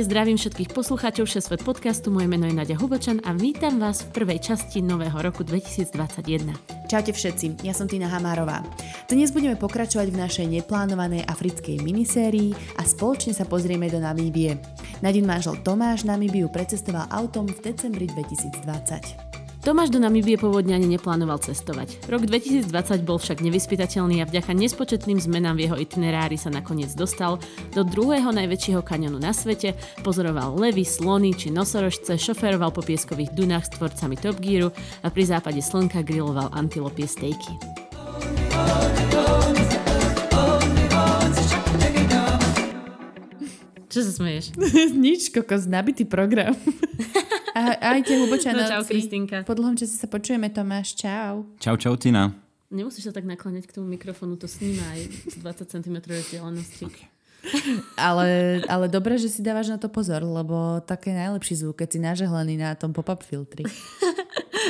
Ahojte, zdravím všetkých poslucháčov Všesvet podcastu. Moje meno je Nadia Hubočan a vítam vás v prvej časti nového roku 2021. Čaute všetci, ja som Tina Hamárová. Dnes budeme pokračovať v našej neplánovanej africkej minisérii a spoločne sa pozrieme do Namíbie. Nadin manžel Tomáš Namíbiu precestoval autom v decembri 2020. Tomáš do Namibie pôvodne ani neplánoval cestovať. Rok 2020 bol však nevyspytateľný a vďaka nespočetným zmenám v jeho itinerári sa nakoniec dostal do druhého najväčšieho kanionu na svete, pozoroval levy, slony či nosorožce, šoféroval po pieskových dunách s tvorcami Top Gearu a pri západe slnka griloval antilopie stejky. Čo sa smeješ? Nič, kokos, nabitý program. Ahojte, hubočanovci. No čau, Kristinka. Po dlhom čase sa počujeme, Tomáš. Čau. Čau, čau, Tina. Nemusíš sa tak nakláňať k tomu mikrofónu, to sníma aj z 20 cm vzdialenosti. Okay. ale, ale dobre, že si dávaš na to pozor, lebo také najlepší zvuk, keď si nažehlený na tom pop-up filtri.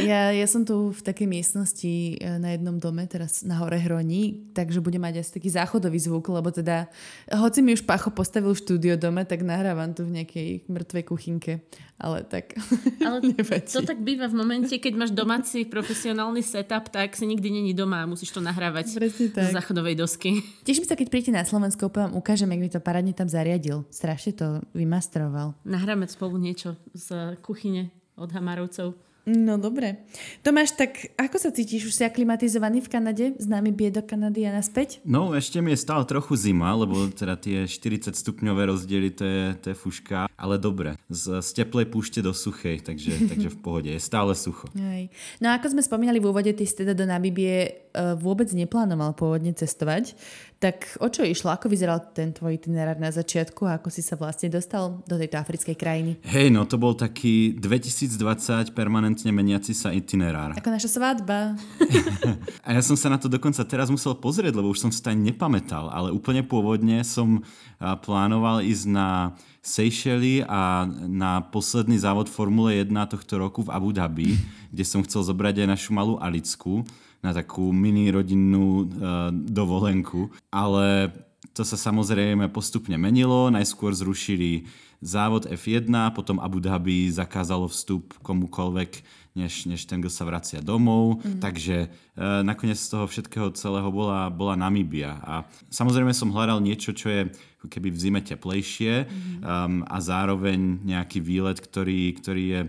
Ja, ja som tu v takej miestnosti e, na jednom dome, teraz na hore Hroní, takže budem mať asi taký záchodový zvuk, lebo teda, hoci mi už Pacho postavil štúdio dome, tak nahrávam tu v nejakej mŕtvej kuchynke. Ale tak Ale to tak býva v momente, keď máš domáci profesionálny setup, tak si nikdy není doma a musíš to nahrávať z záchodovej dosky. Teším sa, keď príjete na Slovensko, poviem, ukážem, jak mi to parádne tam zariadil. Strašne to vymastroval. Nahráme spolu niečo z kuchyne od Hamarovcov. No dobre. Tomáš, tak ako sa cítiš? Už si aklimatizovaný v Kanade? S nami do Kanady a naspäť? No ešte mi je stále trochu zima, lebo teda tie 40 stupňové rozdiely to je, to je fuška. Ale dobre, z, z teplej púšte do suchej, takže, takže v pohode. Je stále sucho. Aj. No a ako sme spomínali v úvode, ty si teda do Namibie uh, vôbec neplánoval pôvodne cestovať. Tak o čo išlo? Ako vyzeral ten tvoj itinerár na začiatku a ako si sa vlastne dostal do tejto africkej krajiny? Hej, no to bol taký 2020 permanentne meniaci sa itinerár. Ako naša svadba. a ja som sa na to dokonca teraz musel pozrieť, lebo už som si to ani nepamätal, ale úplne pôvodne som plánoval ísť na Seychelles a na posledný závod Formule 1 tohto roku v Abu Dhabi, kde som chcel zobrať aj našu malú Alicku na takú mini rodinnú uh, dovolenku. Ale to sa samozrejme postupne menilo. Najskôr zrušili závod F1, potom Abu Dhabi zakázalo vstup komukolvek, než, než ten, kto sa vracia domov. Mm. Takže e, nakoniec z toho všetkého celého bola, bola Namíbia. A samozrejme som hľadal niečo, čo je keby v zime teplejšie mm. um, a zároveň nejaký výlet, ktorý, ktorý je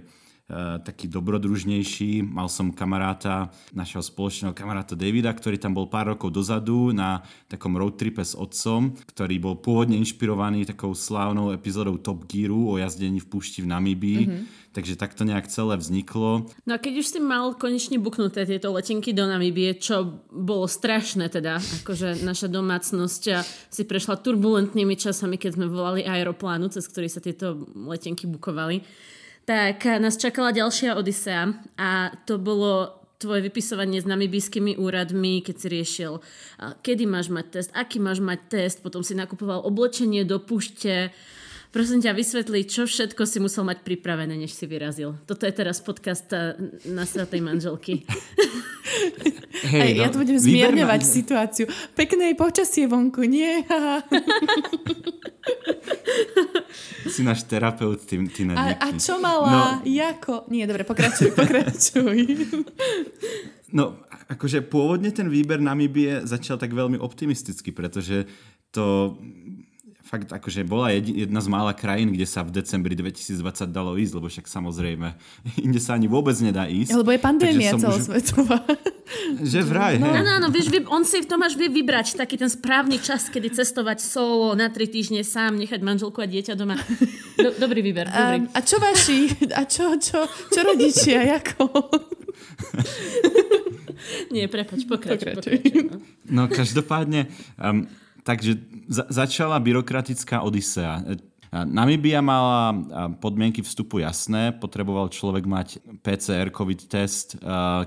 taký dobrodružnejší. Mal som kamaráta, našeho spoločného kamaráta Davida, ktorý tam bol pár rokov dozadu na takom roadtripe s otcom, ktorý bol pôvodne inšpirovaný takou slávnou epizódou Top Gearu o jazdení v púšti v Namíbii. Mm-hmm. Takže takto nejak celé vzniklo. No a keď už si mal konečne buknuté tieto letenky do Namíbie, čo bolo strašné teda, akože naša domácnosť si prešla turbulentnými časami, keď sme volali aeroplánu, cez ktorý sa tieto letenky bukovali tak nás čakala ďalšia Odisea a to bolo tvoje vypisovanie s namibijskými úradmi, keď si riešil, kedy máš mať test, aký máš mať test, potom si nakupoval oblečenie do pušte. Prosím ťa, vysvetli, čo všetko si musel mať pripravené, než si vyrazil. Toto je teraz podcast na svatej manželky. Hey, no, ja tu budem zmierňovať situáciu. Pekné počasie vonku, nie? si náš terapeut, ty, ty na a, a čo mala? No. Jako? Nie, dobre, pokračuj, pokračuj. No, akože pôvodne ten výber Namibie začal tak veľmi optimisticky, pretože to fakt akože bola jedna z mála krajín, kde sa v decembri 2020 dalo ísť, lebo však samozrejme inde sa ani vôbec nedá ísť. Lebo je pandémia celosvetová. Už... Že vraj, no. No, no, vieš, on si Tomáš vie vybrať taký ten správny čas, kedy cestovať solo na tri týždne sám, nechať manželku a dieťa doma. Do, dobrý výber, dobrý. Um, a čo vaši? A čo, čo, čo rodičia? Jako? Nie, prepač, pokračuj. pokračuj. No. no každopádne, um, takže za- začala byrokratická odisea. Namibia mala podmienky vstupu jasné, potreboval človek mať PCR COVID test,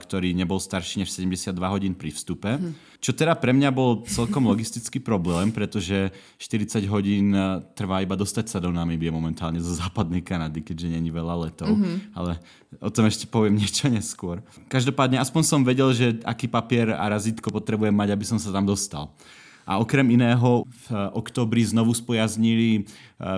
ktorý nebol starší než 72 hodín pri vstupe. Hm. Čo teda pre mňa bol celkom logistický problém, pretože 40 hodín trvá iba dostať sa do Namibie momentálne zo západnej Kanady, keďže není veľa letov. Mm-hmm. Ale o tom ešte poviem niečo neskôr. Každopádne aspoň som vedel, že aký papier a razítko potrebujem mať, aby som sa tam dostal. A okrem iného v oktobri znovu spojaznili e,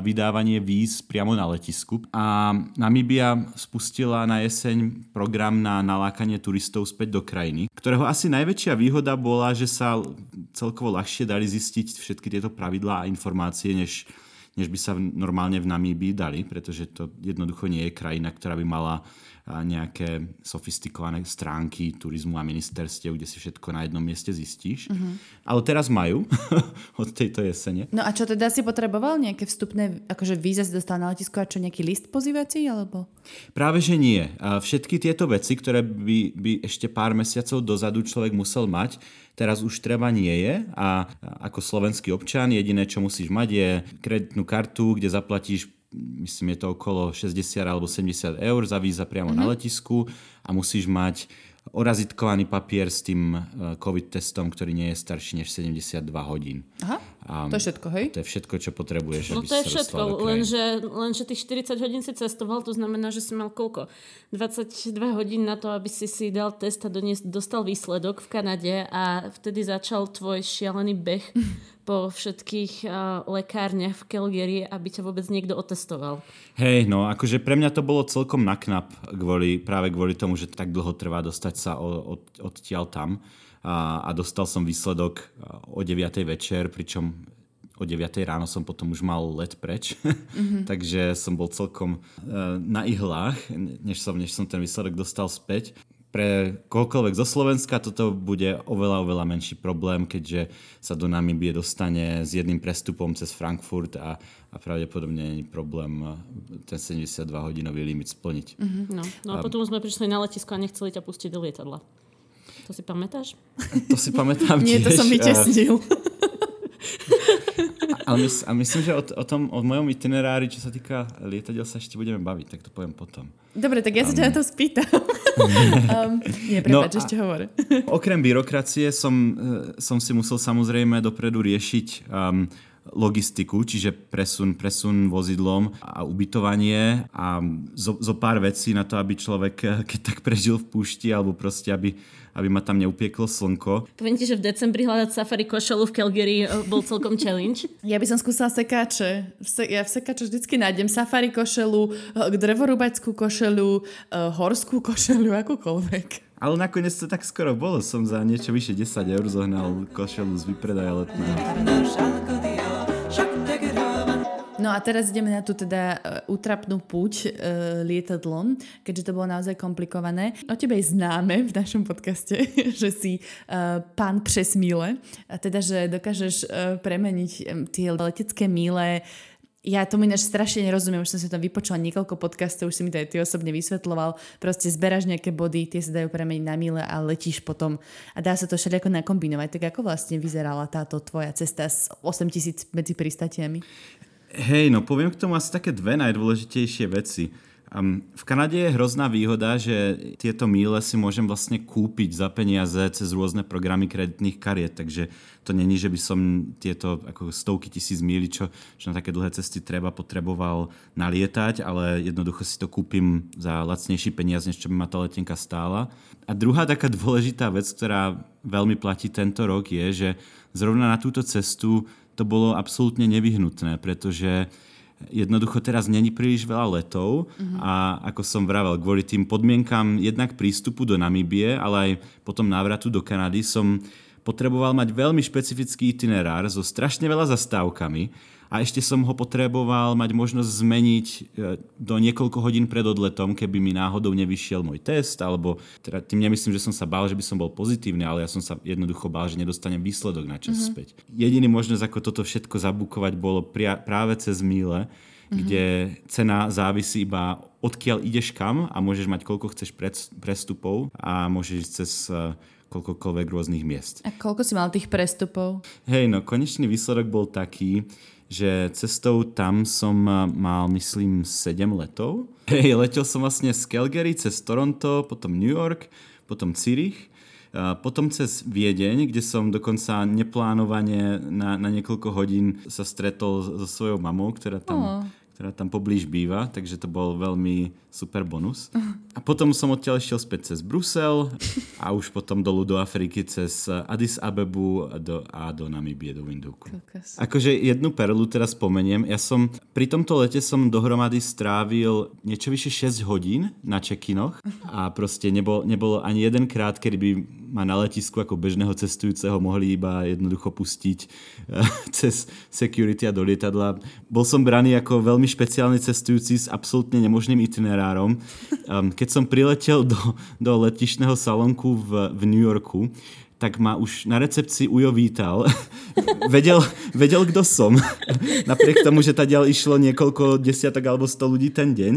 vydávanie víz priamo na letisku. A Namíbia spustila na jeseň program na nalákanie turistov späť do krajiny, ktorého asi najväčšia výhoda bola, že sa celkovo ľahšie dali zistiť všetky tieto pravidlá a informácie, než než by sa normálne v Namíbii dali, pretože to jednoducho nie je krajina, ktorá by mala nejaké sofistikované stránky turizmu a ministerstiev, kde si všetko na jednom mieste zistíš. Uh-huh. Ale teraz majú od tejto jesene. No a čo teda si potreboval? Nejaké vstupné, akože víza si dostal na letisko a čo nejaký list pozývací? Alebo? Práve, že nie. Všetky tieto veci, ktoré by, by ešte pár mesiacov dozadu človek musel mať, teraz už treba nie je a ako slovenský občan jediné, čo musíš mať je kreditnú kartu, kde zaplatíš myslím, je to okolo 60 alebo 70 eur za víza priamo mm-hmm. na mhm. letisku a musíš mať orazitkovaný papier s tým e, COVID testom, ktorý nie je starší než 72 hodín. Aha, a to je všetko, hej? To je všetko, čo potrebuješ, No to je všetko, lenže, lenže tých 40 hodín si cestoval, to znamená, že si mal koľko? 22 hodín na to, aby si si dal test a donies, dostal výsledok v Kanade a vtedy začal tvoj šialený beh po všetkých uh, lekárniach v Calgary, aby ťa vôbec niekto otestoval. Hej, no akože pre mňa to bolo celkom naknap kvôli, práve kvôli tomu, že tak dlho trvá dostať sa od, od, odtiaľ tam. A, a dostal som výsledok o 9. večer, pričom o 9 ráno som potom už mal let preč, mm-hmm. takže som bol celkom uh, na ihlách, než som, než som ten výsledok dostal späť pre kohokoľvek zo Slovenska toto bude oveľa, oveľa menší problém, keďže sa do Namibie dostane s jedným prestupom cez Frankfurt a, a pravdepodobne nie je problém ten 72-hodinový limit splniť. Mm-hmm. No. no a, a potom sme prišli na letisko a nechceli ťa pustiť do lietadla. To si pamätáš? To si pamätám Nie, to som vytesnil. Ale mys- a myslím, že o, o tom, o mojom itinerári, čo sa týka lietadiel, sa ešte budeme baviť, tak to poviem potom. Dobre, tak ja sa um, ťa na to spýtam. um, nie, prepáč, no, ešte hovor. okrem byrokracie som, eh, som si musel samozrejme dopredu riešiť um, logistiku, čiže presun, presun vozidlom a ubytovanie a zo, zo pár vecí na to, aby človek, eh, keď tak prežil v púšti, alebo proste, aby, aby ma tam neupieklo slnko. Poviem ti, že v decembri hľadať safari košelu v Calgary eh, bol celkom challenge. Ja by som skúsala sekáče. Ja v sekáče vždycky nájdem safari košelu, eh, drevorúbačskú košelu, horskú košelu, akúkoľvek. Ale nakoniec to tak skoro bolo. Som za niečo vyše 10 eur zohnal košelu z vypredaja letného. No a teraz ideme na tú teda útrapnú púť uh, lietadlom, keďže to bolo naozaj komplikované. O tebe je známe v našom podcaste, že si uh, pán přesmíle, a teda, že dokážeš uh, premeniť tie letecké míle ja tomu ináč strašne nerozumiem, už som si to vypočula niekoľko podcastov, už si mi to aj ty osobne vysvetloval. Proste zberáš nejaké body, tie sa dajú premeniť na mile a letíš potom a dá sa to všelijako nakombinovať. Tak ako vlastne vyzerala táto tvoja cesta s 8000 medzi pristatiami? Hej, no poviem k tomu asi také dve najdôležitejšie veci. V Kanade je hrozná výhoda, že tieto míle si môžem vlastne kúpiť za peniaze cez rôzne programy kreditných kariet, takže to není, že by som tieto ako stovky tisíc míli, čo, čo na také dlhé cesty treba, potreboval nalietať, ale jednoducho si to kúpim za lacnejší peniaz, než čo by ma tá letenka stála. A druhá taká dôležitá vec, ktorá veľmi platí tento rok, je, že zrovna na túto cestu to bolo absolútne nevyhnutné, pretože jednoducho teraz není príliš veľa letov uh-huh. a ako som vravel, kvôli tým podmienkam jednak prístupu do Namíbie, ale aj potom návratu do Kanady som potreboval mať veľmi špecifický itinerár so strašne veľa zastávkami a ešte som ho potreboval mať možnosť zmeniť e, do niekoľko hodín pred odletom, keby mi náhodou nevyšiel môj test, alebo teda tým nemyslím, že som sa bál, že by som bol pozitívny, ale ja som sa jednoducho bál, že nedostanem výsledok na čas mm-hmm. späť. Jediný možnosť, ako toto všetko zabukovať, bolo pria- práve cez míle, mm-hmm. kde cena závisí iba odkiaľ ideš kam a môžeš mať koľko chceš prestupov a môžeš ísť cez e, koľkokoľvek rôznych miest. A koľko si mal tých prestupov? Hej, no konečný výsledok bol taký, že cestou tam som mal, myslím, 7 letov. Hej, letel som vlastne z Calgary cez Toronto, potom New York, potom Zürich, potom cez Viedeň, kde som dokonca neplánovane na, na niekoľko hodín sa stretol so svojou mamou, ktorá tam, oh. Ktorá tam poblíž býva, takže to bol veľmi super bonus. A potom som odtiaľ išiel späť cez Brusel a už potom dolu do Afriky cez Addis Abebu a do, a do Namibie, do Windhoeku. Akože jednu perlu teraz spomeniem. Ja som, pri tomto lete som dohromady strávil niečo vyše 6 hodín na čekinoch a proste nebol, nebolo ani jeden krát, kedy by ma na letisku ako bežného cestujúceho mohli iba jednoducho pustiť eh, cez security a do lietadla. Bol som braný ako veľmi špeciálny cestujúci s absolútne nemožným itinerárom. Um, keď som priletel do, do letišného salonku v, v New Yorku, tak ma už na recepcii Ujo vítal. vedel, vedel, kto som. Napriek tomu, že ďal išlo niekoľko desiatok alebo sto ľudí ten deň,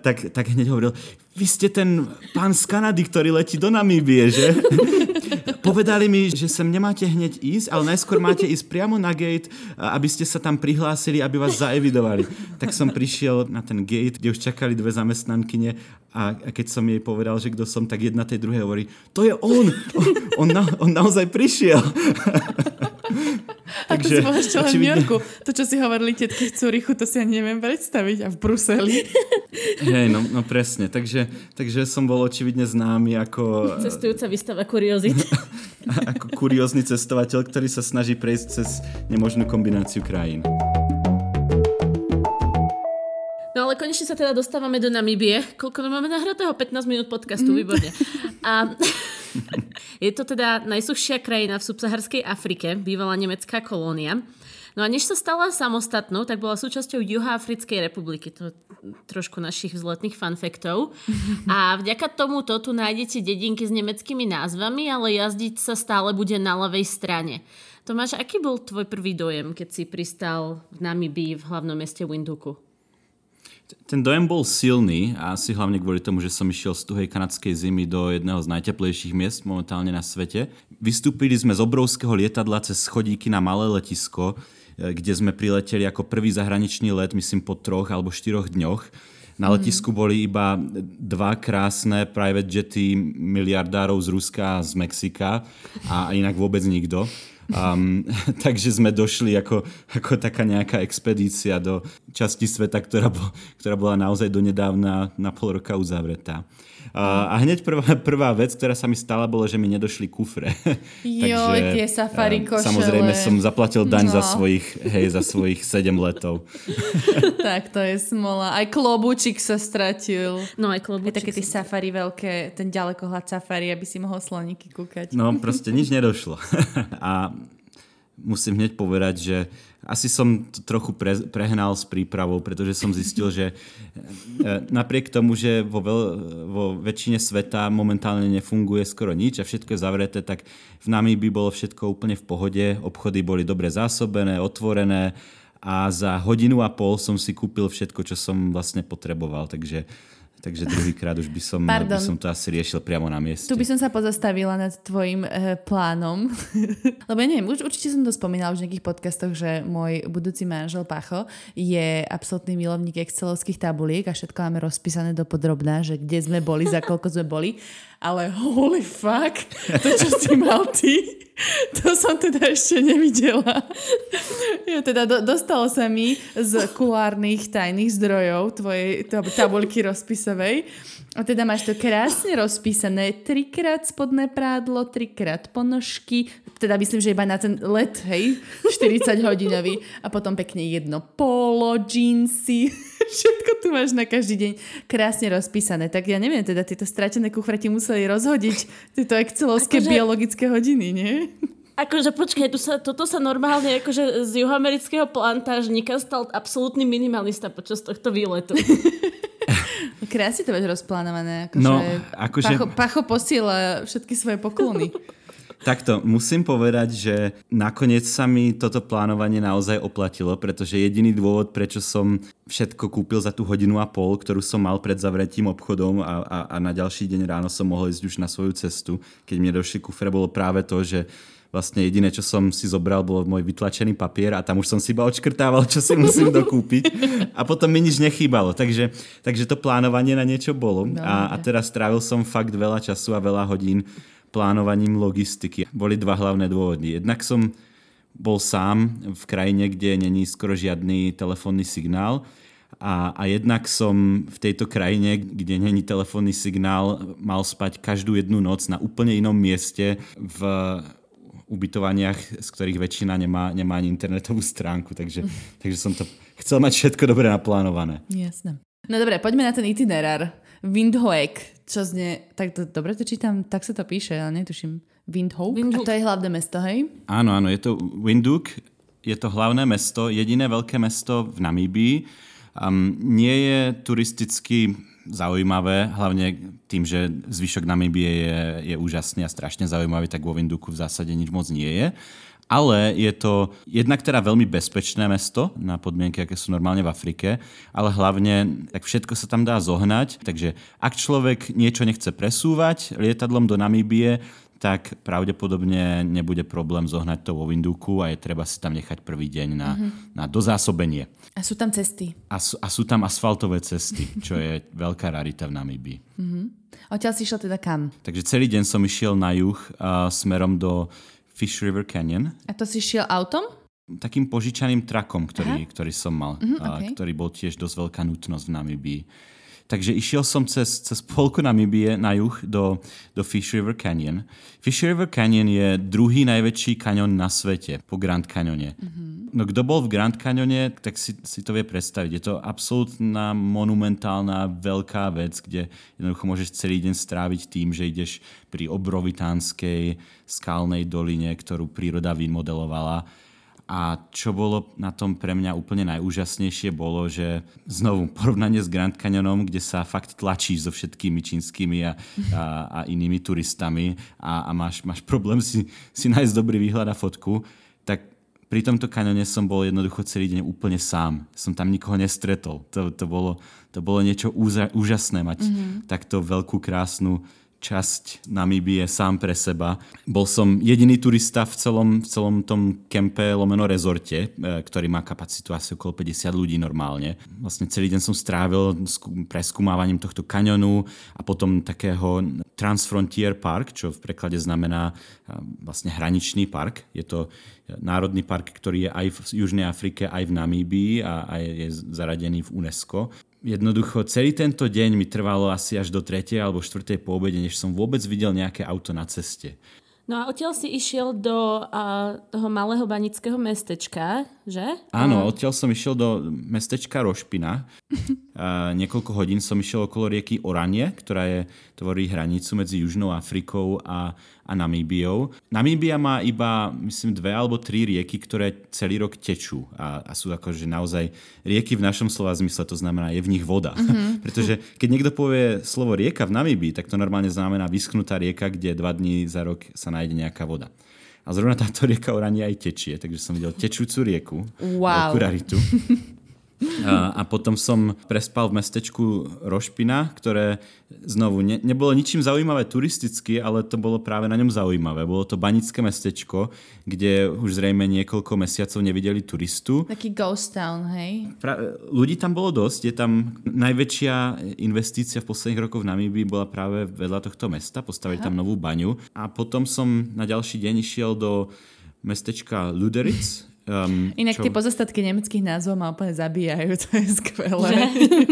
tak, tak hneď hovoril, vy ste ten pán z Kanady, ktorý letí do Namíbie, že? Povedali mi, že sem nemáte hneď ísť, ale najskôr máte ísť priamo na gate, aby ste sa tam prihlásili, aby vás zaevidovali. Tak som prišiel na ten gate, kde už čakali dve zamestnankyne a keď som jej povedal, že kto som, tak jedna tej druhej hovorí, to je on, on, on, na, on naozaj prišiel. A to si bol ešte len v New Yorku. To, čo si hovorili tetky v Cúrichu, to si ani neviem predstaviť. A v Bruseli. Hej, no, no presne. Takže, takže som bol očividne známy ako... Cestujúca výstava kuriozit. ako kuriózny cestovateľ, ktorý sa snaží prejsť cez nemožnú kombináciu krajín. No ale konečne sa teda dostávame do Namíbie. Koľko máme nahratého? 15 minút podcastu, mm. výborne. A je to teda najsuchšia krajina v subsaharskej Afrike, bývalá nemecká kolónia. No a než sa stala samostatnou, tak bola súčasťou Juhoafrickej republiky. To trošku našich vzletných fanfektov. A vďaka tomuto tu nájdete dedinky s nemeckými názvami, ale jazdiť sa stále bude na ľavej strane. Tomáš, aký bol tvoj prvý dojem, keď si pristal v Namibii v hlavnom meste Windhoeku? Ten dojem bol silný a asi hlavne kvôli tomu, že som išiel z tuhej kanadskej zimy do jedného z najteplejších miest momentálne na svete. Vystúpili sme z obrovského lietadla cez schodíky na malé letisko, kde sme prileteli ako prvý zahraničný let, myslím po troch alebo štyroch dňoch. Na mhm. letisku boli iba dva krásne private jety miliardárov z Ruska a z Mexika a inak vôbec nikto. Um, takže sme došli ako, ako taká nejaká expedícia do časti sveta, ktorá, bo, ktorá bola naozaj donedávna na pol roka uzavretá. A, a hneď prvá, prvá vec, ktorá sa mi stala, bolo, že mi nedošli kufre. Jo, Takže, tie safari košele. Samozrejme som zaplatil daň no. za svojich, hej, za svojich 7 letov. tak to je smola. Aj klobúčik sa stratil. No aj klobúčik. Aj také tie safari veľké, ten ďalekohľad safari, aby si mohol sloníky kúkať. No proste nič nedošlo. a musím hneď povedať, že asi som to trochu pre, prehnal s prípravou, pretože som zistil, že e, napriek tomu, že vo, veľ, vo väčšine sveta momentálne nefunguje skoro nič a všetko je zavreté, tak v by bolo všetko úplne v pohode, obchody boli dobre zásobené, otvorené a za hodinu a pol som si kúpil všetko, čo som vlastne potreboval, takže Takže druhýkrát už by som, by som to asi riešil priamo na mieste. Tu by som sa pozastavila nad tvojim e, plánom. Lebo ja neviem, už, určite som to spomínala už v nejakých podcastoch, že môj budúci manžel Pacho je absolútny milovník excelovských tabuliek a všetko máme rozpísané do podrobná, že kde sme boli, za koľko sme boli. Ale holy fuck, to čo si mal ty, to som teda ešte nevidela. Ja teda do, dostalo sa mi z kulárnych tajných zdrojov tvojej tabulky rozpisovej. A teda máš to krásne rozpísané. Trikrát spodné prádlo, trikrát ponožky. Teda myslím, že iba na ten let, hej, 40 hodinový. A potom pekne jedno polo, džínsy. Všetko tu máš na každý deň krásne rozpísané. Tak ja neviem, teda tieto stratené kufre ti museli rozhodiť tieto excelovské akože... biologické hodiny, nie? Akože počkaj, tu sa, toto sa normálne akože z juhoamerického plantážnika stal absolútny minimalista počas tohto výletu. Krásne to máš rozplánované. Akože no, akože... Pacho, Pacho posiela všetky svoje poklony. Takto, musím povedať, že nakoniec sa mi toto plánovanie naozaj oplatilo, pretože jediný dôvod, prečo som všetko kúpil za tú hodinu a pol, ktorú som mal pred zavretím obchodom a, a, a na ďalší deň ráno som mohol ísť už na svoju cestu, keď mi došli kufre, bolo práve to, že vlastne jediné, čo som si zobral, bol môj vytlačený papier a tam už som si iba odškrtával, čo si musím dokúpiť a potom mi nič nechýbalo. Takže, takže to plánovanie na niečo bolo a, a teraz strávil som fakt veľa času a veľa hodín plánovaním logistiky. Boli dva hlavné dôvody. Jednak som bol sám v krajine, kde není skoro žiadny telefónny signál a, a jednak som v tejto krajine, kde není telefónny signál, mal spať každú jednu noc na úplne inom mieste v ubytovaniach, z ktorých väčšina nemá, nemá ani internetovú stránku, takže, takže som to chcel mať všetko dobre naplánované. Jasné. No dobre, poďme na ten itinerár. Windhoek, čo znie, tak to, dobre to čítam, tak sa to píše, ale netuším. Windhoek? Windhoek. A to je hlavné mesto, hej? Áno, áno, je to Windhoek, je to hlavné mesto, jediné veľké mesto v Namíbii. Um, nie je turisticky zaujímavé, hlavne tým, že zvyšok Namíbie je, je úžasný a strašne zaujímavý, tak vo Windhoeku v zásade nič moc nie je. Ale je to jednak teda veľmi bezpečné mesto na podmienky, aké sú normálne v Afrike, ale hlavne tak všetko sa tam dá zohnať. Takže ak človek niečo nechce presúvať lietadlom do Namíbie, tak pravdepodobne nebude problém zohnať to vo Windhoeku a je treba si tam nechať prvý deň na, mm-hmm. na dozásobenie. A sú tam cesty. A sú, a sú tam asfaltové cesty, čo je veľká rarita v Namíbii. Mm-hmm. Odtiaľ si išiel teda kam? Takže celý deň som išiel na juh uh, smerom do Fish River Canyon. A to si šiel autom? Takým požičaným trakom, ktorý, ktorý som mal, mm-hmm, okay. uh, ktorý bol tiež dosť veľká nutnosť v Namíbii. Takže išiel som cez, cez polku Namibie na juh do, do Fish River Canyon. Fish River Canyon je druhý najväčší kanion na svete po Grand Canyone. Mm-hmm. No kto bol v Grand Canyone, tak si, si to vie predstaviť. Je to absolútna monumentálna veľká vec, kde jednoducho môžeš celý deň stráviť tým, že ideš pri obrovitánskej skalnej doline, ktorú príroda vymodelovala a čo bolo na tom pre mňa úplne najúžasnejšie bolo, že znovu porovnanie s Grand Canyonom, kde sa fakt tlačíš so všetkými čínskymi a, a, a inými turistami a, a máš, máš problém si, si nájsť dobrý výhľad a fotku, tak pri tomto kanione som bol jednoducho celý deň úplne sám. Som tam nikoho nestretol. To, to, bolo, to bolo niečo úza, úžasné mať mm-hmm. takto veľkú, krásnu časť Namíbie sám pre seba. Bol som jediný turista v celom, v celom tom kempe lomeno rezorte, e, ktorý má kapacitu asi okolo 50 ľudí normálne. Vlastne celý deň som strávil preskúmávaním tohto kanionu a potom takého Transfrontier Park, čo v preklade znamená e, vlastne hraničný park. Je to národný park, ktorý je aj v Južnej Afrike, aj v Namíbii a, a je zaradený v UNESCO jednoducho celý tento deň mi trvalo asi až do 3. alebo 4. po než som vôbec videl nejaké auto na ceste. No a odtiaľ si išiel do uh, toho malého banického mestečka, že? Áno, odtiaľ som išiel do mestečka Rošpina. uh, niekoľko hodín som išiel okolo rieky Oranie, ktorá je, tvorí hranicu medzi Južnou Afrikou a, a Namíbiou. Namíbia má iba, myslím, dve alebo tri rieky, ktoré celý rok tečú a, a sú akože naozaj rieky v našom slova zmysle, to znamená, je v nich voda. Mm-hmm. Pretože keď niekto povie slovo rieka v Namíbii, tak to normálne znamená vyschnutá rieka, kde dva dní za rok sa nájde nejaká voda. A zrovna táto rieka Orania aj tečie, takže som videl tečúcu rieku, wow. raritu. A, a potom som prespal v mestečku Rošpina, ktoré znovu ne, nebolo ničím zaujímavé turisticky, ale to bolo práve na ňom zaujímavé. Bolo to banické mestečko, kde už zrejme niekoľko mesiacov nevideli turistu. Taký ghost town, hej? Pra, ľudí tam bolo dosť. Je tam najväčšia investícia v posledných rokoch v Namíbii bola práve vedľa tohto mesta. Postavili Aha. tam novú baňu. A potom som na ďalší deň išiel do mestečka Luderitz, Um, Inak čo... tie pozostatky nemeckých názvov ma úplne zabíjajú, to je skvelé.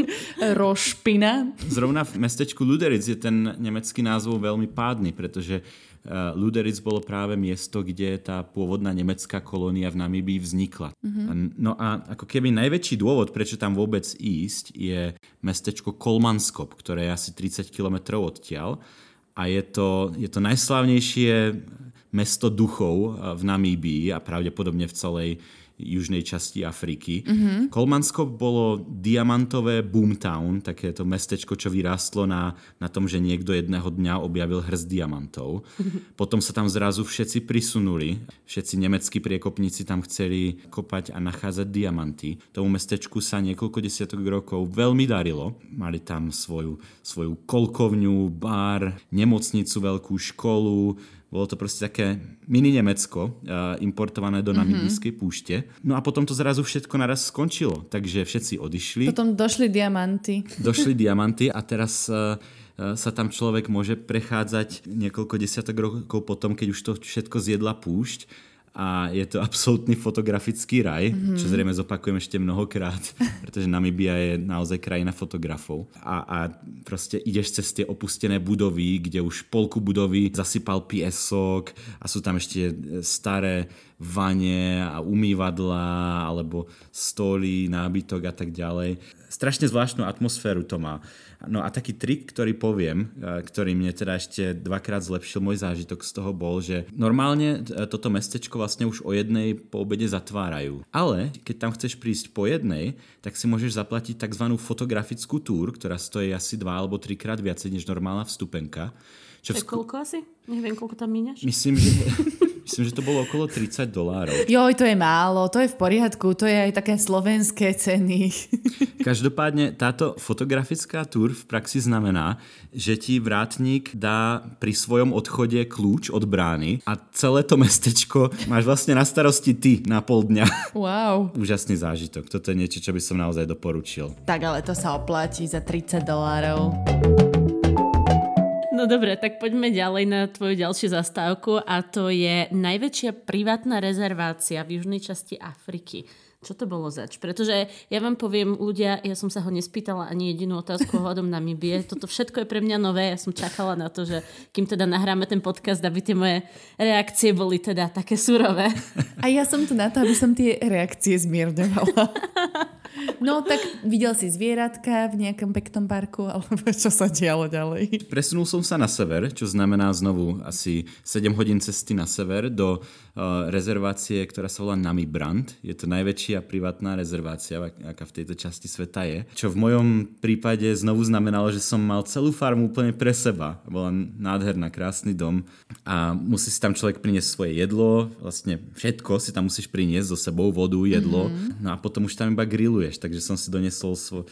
Rošpina. Zrovna v mestečku Luderitz je ten nemecký názov veľmi pádny, pretože uh, Luderitz bolo práve miesto, kde tá pôvodná nemecká kolónia v Namibii vznikla. Uh-huh. No a ako keby najväčší dôvod, prečo tam vôbec ísť, je mestečko Kolmanskop, ktoré je asi 30 km odtiaľ. A je to, je to najslávnejšie mesto duchov eh, v Namíbii a pravdepodobne v celej južnej časti Afriky. Mm-hmm. Kolmansko bolo diamantové boomtown, takéto mestečko, čo vyrástlo na, na tom, že niekto jedného dňa objavil hrst diamantov. Mm-hmm. Potom sa tam zrazu všetci prisunuli. Všetci nemeckí priekopníci tam chceli kopať a nachádzať diamanty. Tomu mestečku sa niekoľko desiatok rokov veľmi darilo. Mali tam svoju, svoju kolkovňu, bar, nemocnicu, veľkú školu, Bolo to proste také mini Nemecko, importované do namibijskej púšte. No a potom to zrazu všetko naraz skončilo, takže všetci odišli. Potom došli diamanty. Došli diamanty a teraz sa tam človek môže prechádzať niekoľko desiatok rokov potom, keď už to všetko zjedla púšť a je to absolútny fotografický raj, mm-hmm. čo zrejme zopakujem ešte mnohokrát, pretože Namibia je naozaj krajina fotografov. A, a proste ideš cez tie opustené budovy, kde už polku budovy zasypal piesok a sú tam ešte staré vane a umývadla alebo stoly, nábytok a tak ďalej. Strašne zvláštnu atmosféru to má. No a taký trik, ktorý poviem, e, ktorý mne teda ešte dvakrát zlepšil môj zážitok z toho bol, že normálne e, toto mestečko vlastne už o jednej po obede zatvárajú. Ale keď tam chceš prísť po jednej, tak si môžeš zaplatiť tzv. fotografickú túr, ktorá stojí asi dva alebo trikrát viacej než normálna vstupenka. Čo v... koľko asi? Neviem, koľko tam míňaš? Myslím, že... Myslím, že to bolo okolo 30 dolárov. Joj, to je málo, to je v poriadku, to je aj také slovenské ceny. Každopádne táto fotografická túr v praxi znamená, že ti vrátnik dá pri svojom odchode kľúč od brány a celé to mestečko máš vlastne na starosti ty na pol dňa. Wow. Úžasný zážitok. Toto je niečo, čo by som naozaj doporučil. Tak ale to sa oplatí za 30 dolárov. No dobre, tak poďme ďalej na tvoju ďalšiu zastávku a to je najväčšia privátna rezervácia v južnej časti Afriky. Čo to bolo zač? Pretože ja vám poviem, ľudia, ja som sa ho nespýtala ani jedinú otázku ohľadom Namibie. Toto všetko je pre mňa nové. Ja som čakala na to, že kým teda nahráme ten podcast, aby tie moje reakcie boli teda také surové. A ja som tu na to, aby som tie reakcie zmierňovala. No tak videl si zvieratka v nejakom peknom parku, alebo čo sa dialo ďalej? Presunul som sa na sever, čo znamená znovu asi 7 hodín cesty na sever do uh, rezervácie, ktorá sa volá Namibrand. Je to najväčšia privátna rezervácia, aká v tejto časti sveta je. Čo v mojom prípade znovu znamenalo, že som mal celú farmu úplne pre seba. Bola nádherná, krásny dom a musí si tam človek priniesť svoje jedlo, vlastne všetko si tam musíš priniesť so sebou, vodu, jedlo. Mm-hmm. No a potom už tam iba grilluješ takže som si donesol svoj,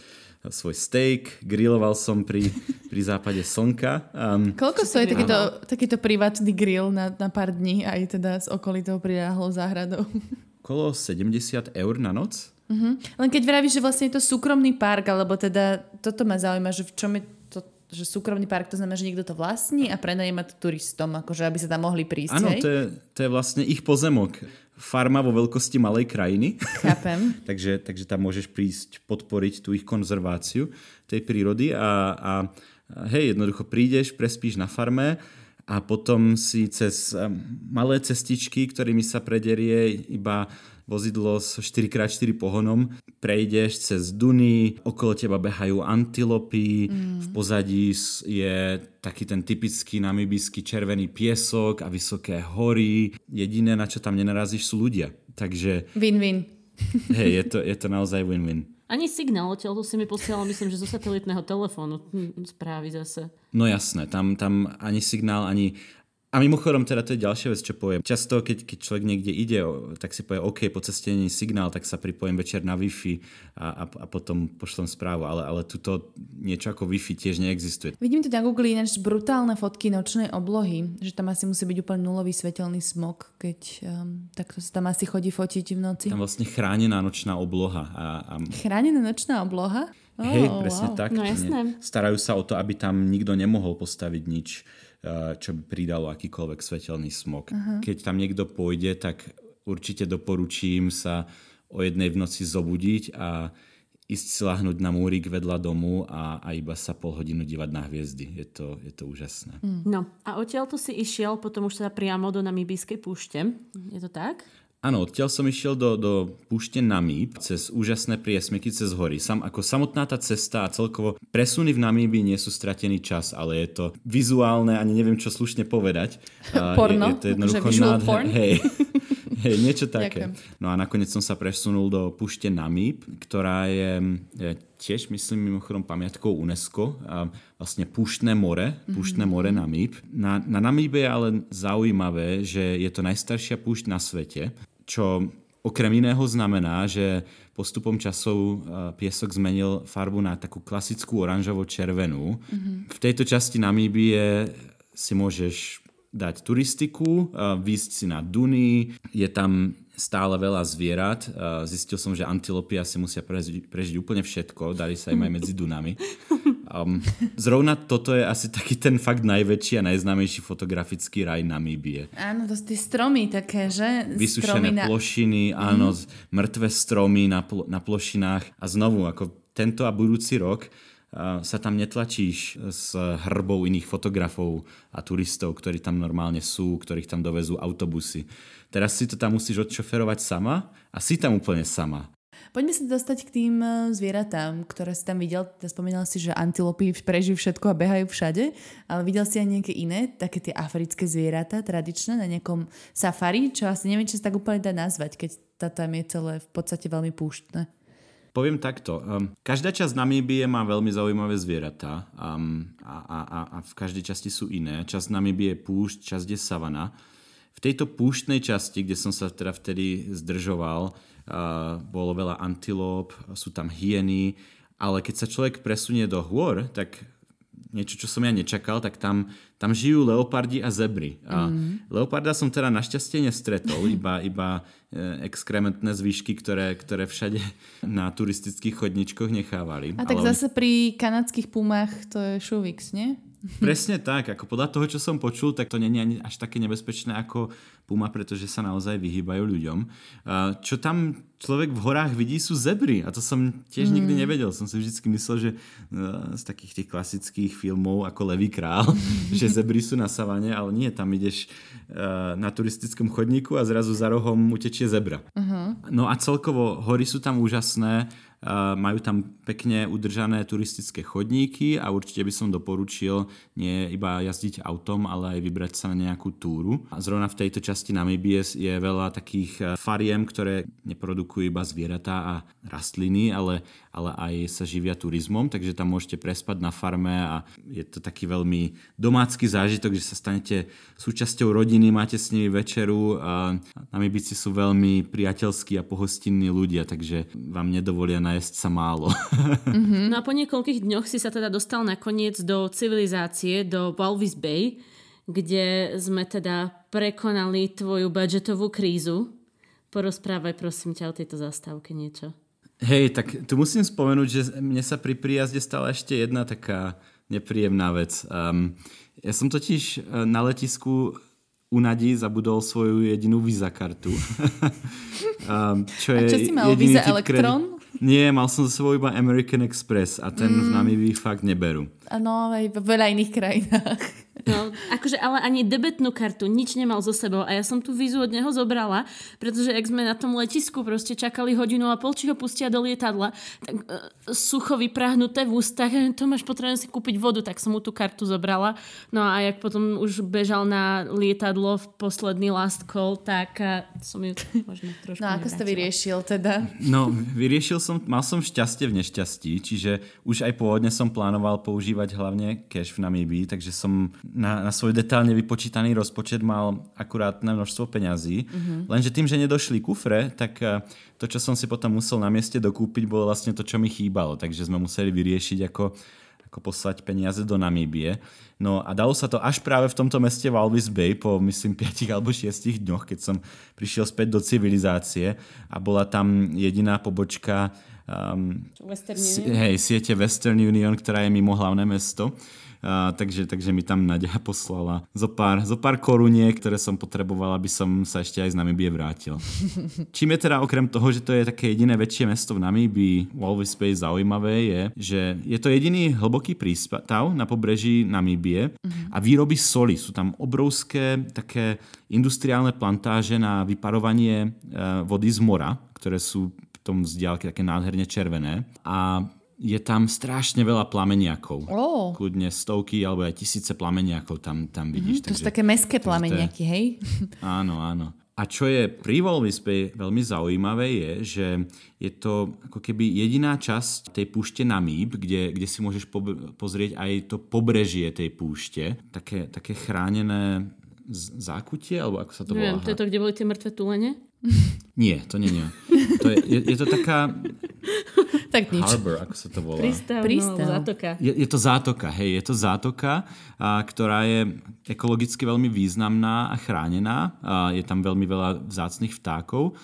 svoj steak, griloval som pri, pri západe slnka. Um, Koľko stojí takýto, takýto privátny grill na, na pár dní aj teda s okolitou priláhlou záhradou? Kolo 70 eur na noc. Uh-huh. Len keď vravíš, že vlastne je to súkromný park, alebo teda toto ma zaujíma, že v čom je to, že súkromný park, to znamená, že niekto to vlastní a prenajíma to turistom, akože aby sa tam mohli prísť. Áno, to je, to je vlastne ich pozemok farma vo veľkosti malej krajiny. Chápem. takže, takže tam môžeš prísť podporiť tú ich konzerváciu tej prírody a, a hej, jednoducho prídeš, prespíš na farme a potom si cez malé cestičky, ktorými sa prederie iba vozidlo s 4x4 pohonom, prejdeš cez duny, okolo teba behajú antilopy, mm. v pozadí je taký ten typický namibijský červený piesok a vysoké hory. Jediné, na čo tam nenarazíš, sú ľudia. Takže... Win-win. Hej, je to, je to naozaj win-win. Ani signál odtiaľ, to si mi posielal, myslím, že zo satelitného telefónu hm, správy zase. No jasné, tam, tam ani signál, ani, a mimochodom, teda to je ďalšia vec, čo poviem. Často, keď, keď človek niekde ide, tak si povie, OK, po ceste nie signál, tak sa pripojím večer na Wi-Fi a, a, a potom pošlem správu. Ale, ale tuto niečo ako Wi-Fi tiež neexistuje. Vidím tu na Google ináč brutálne fotky nočnej oblohy, že tam asi musí byť úplne nulový svetelný smog, keď um, takto sa tam asi chodí fotiť v noci. Tam vlastne chránená nočná obloha. A, a... Chránená nočná obloha? Oh, Hej, presne wow. tak. No jasné. Starajú sa o to, aby tam nikto nemohol postaviť nič čo by pridalo akýkoľvek svetelný smog. Uh-huh. Keď tam niekto pôjde, tak určite doporučím sa o jednej v noci zobudiť a ísť si lahnúť na múrik vedľa domu a, a iba sa pol hodinu dívať na hviezdy. Je to, je to úžasné. Mm. No a odtiaľ to si išiel potom už teda priamo do Namibijskej púšte. Je to tak? Áno, odtiaľ som išiel do, do púšte Namíb cez úžasné priesmeky cez hory. Sam, ako samotná tá cesta a celkovo presuny v Namíbi nie sú stratený čas, ale je to vizuálne, ani neviem, čo slušne povedať. Porno? Je, je to jednoducho nádher, hej, hej, niečo také. Ďakujem. No a nakoniec som sa presunul do púšte Namíb, ktorá je, je tiež, myslím, mimochodom pamiatkou UNESCO, a vlastne Púštne more, Púštne mm-hmm. more Namíb. Na, na Namíbe je ale zaujímavé, že je to najstaršia púšť na svete, čo okrem iného znamená, že postupom časov piesok zmenil farbu na takú klasickú oranžovo-červenú. Mm-hmm. V tejto časti Namíbie si môžeš dať turistiku, výjsť si na Duny, je tam stále veľa zvierat. Zistil som, že antilopy asi musia prežiť, prežiť úplne všetko, dali sa im aj medzi Dunami. Um, zrovna toto je asi taký ten fakt najväčší a najznámejší fotografický raj Namíbie. Áno, to sú tie stromy také, že? Vysušené na... plošiny, áno, mm. mŕtve stromy na, pl- na plošinách a znovu, ako tento a budúci rok sa tam netlačíš s hrbou iných fotografov a turistov, ktorí tam normálne sú, ktorých tam dovezú autobusy. Teraz si to tam musíš odšoferovať sama a si tam úplne sama. Poďme sa dostať k tým e, zvieratám, ktoré si tam videl. Spomínal si, že antilopy prežijú všetko a behajú všade, ale videl si aj nejaké iné, také tie africké zvieratá tradičné na nejakom safari, čo asi neviem, či sa tak úplne dá nazvať, keď tá tam je celé v podstate veľmi púštne. Poviem takto. Um, každá časť Namíbie má veľmi zaujímavé zvieratá um, a, a, a, a v každej časti sú iné. Časť Namíbie je púšť, časť je savana. V tejto púštnej časti, kde som sa teda vtedy zdržoval, bolo veľa antilop, sú tam hyeny, ale keď sa človek presunie do hôr, tak niečo, čo som ja nečakal, tak tam, tam žijú leopardi a zebry. A mm. Leoparda som teda našťastie nestretol, iba, iba e, exkrementné zvyšky, ktoré, ktoré všade na turistických chodničkoch nechávali. A tak Ale zase pri kanadských pumách to je šuvix, nie? Presne tak, ako podľa toho, čo som počul, tak to nie je až také nebezpečné ako puma, pretože sa naozaj vyhýbajú ľuďom. Čo tam človek v horách vidí sú zebry a to som tiež mm. nikdy nevedel. Som si vždy myslel, že no, z takých tých klasických filmov ako Levý král, že zebry sú na savane, ale nie, tam ideš na turistickom chodníku a zrazu za rohom utečie zebra. Uh-huh. No a celkovo hory sú tam úžasné, majú tam pekne udržané turistické chodníky a určite by som doporučil nie iba jazdiť autom, ale aj vybrať sa na nejakú túru. A zrovna v tejto časti Namibie je veľa takých e, fariem, ktoré neprodukujú iba zvieratá a rastliny, ale, ale aj sa živia turizmom, takže tam môžete prespať na farme a je to taký veľmi domácky zážitok, že sa stanete súčasťou rodiny, máte s nimi večeru a Namibici sú veľmi priateľskí a pohostinní ľudia, takže vám nedovolia najesť sa málo. mm-hmm. No a po niekoľkých dňoch si sa teda dostal nakoniec do civilizácie, do Walvis Bay, kde sme teda prekonali tvoju budžetovú krízu. Porozprávaj prosím ťa o tejto zastávke niečo. Hej, tak tu musím spomenúť, že mne sa pri príjazde stala ešte jedna taká nepríjemná vec. Um, ja som totiž e, na letisku u Nadi zabudol svoju jedinú Visa kartu. um, čo je A čo si mal? Visa Electron? Nie, mal som za sebou iba American Express a ten mm. v Namibii fakt neberú. Áno, aj v veľa iných krajinách. No, akože ale ani debetnú kartu, nič nemal so sebou a ja som tú vízu od neho zobrala, pretože ak sme na tom letisku proste čakali hodinu a pol, či ho pustia do lietadla, tak uh, sucho vyprahnuté v ústach, to máš potrebujem si kúpiť vodu, tak som mu tú kartu zobrala. No a jak potom už bežal na lietadlo v posledný last call, tak uh, som ju možno trošku No ako si to vyriešil teda? No, vyriešil som, mal som šťastie v nešťastí, čiže už aj pôvodne som plánoval používať hlavne cash v Namíbii, takže som na, na svoj detálne vypočítaný rozpočet mal akurátne množstvo peňazí. Mm-hmm. Lenže tým, že nedošli kufre, tak eh, to, čo som si potom musel na mieste dokúpiť, bolo vlastne to, čo mi chýbalo. Takže sme museli vyriešiť, ako, ako poslať peniaze do Namíbie. No a dalo sa to až práve v tomto meste Walvis Bay po, myslím, 5 alebo 6 dňoch, keď som prišiel späť do civilizácie a bola tam jediná pobočka um, Western Union? hej, siete Western Union, ktorá je mimo hlavné mesto. A, takže, takže mi tam Nadia poslala zo pár, zo pár koruniek, ktoré som potreboval, aby som sa ešte aj z Namibie vrátil. Čím je teda okrem toho, že to je také jediné väčšie mesto v Namíbii, Walvis Bay zaujímavé je, že je to jediný hlboký prístav na pobreží Namíbie uh-huh. a výroby soli. Sú tam obrovské také industriálne plantáže na vyparovanie e, vody z mora, ktoré sú v tom vzdialke také nádherne červené. A je tam strašne veľa plameniakov. Oh. Kľudne stovky alebo aj tisíce plameniakov tam, tam vidíš. Mm-hmm, to sú také meské plameniaky, hej? Áno, áno. A čo je pri Volvispe veľmi zaujímavé je, že je to ako keby jediná časť tej púšte Namíb, kde, kde si môžeš po- pozrieť aj to pobrežie tej púšte. Také, také chránené zákutie, alebo ako sa to Neviem, volá? to je to, kde boli tie mŕtve tulene? Nie, to nie, nie. To je, je, je to taká Tak nič. harbor, ako sa to volá. Prístav, Prístav. No, zátoka. Je, je to zátoka, hej, je to zátoka, a, ktorá je ekologicky veľmi významná a chránená. A je tam veľmi veľa vzácnych vtákov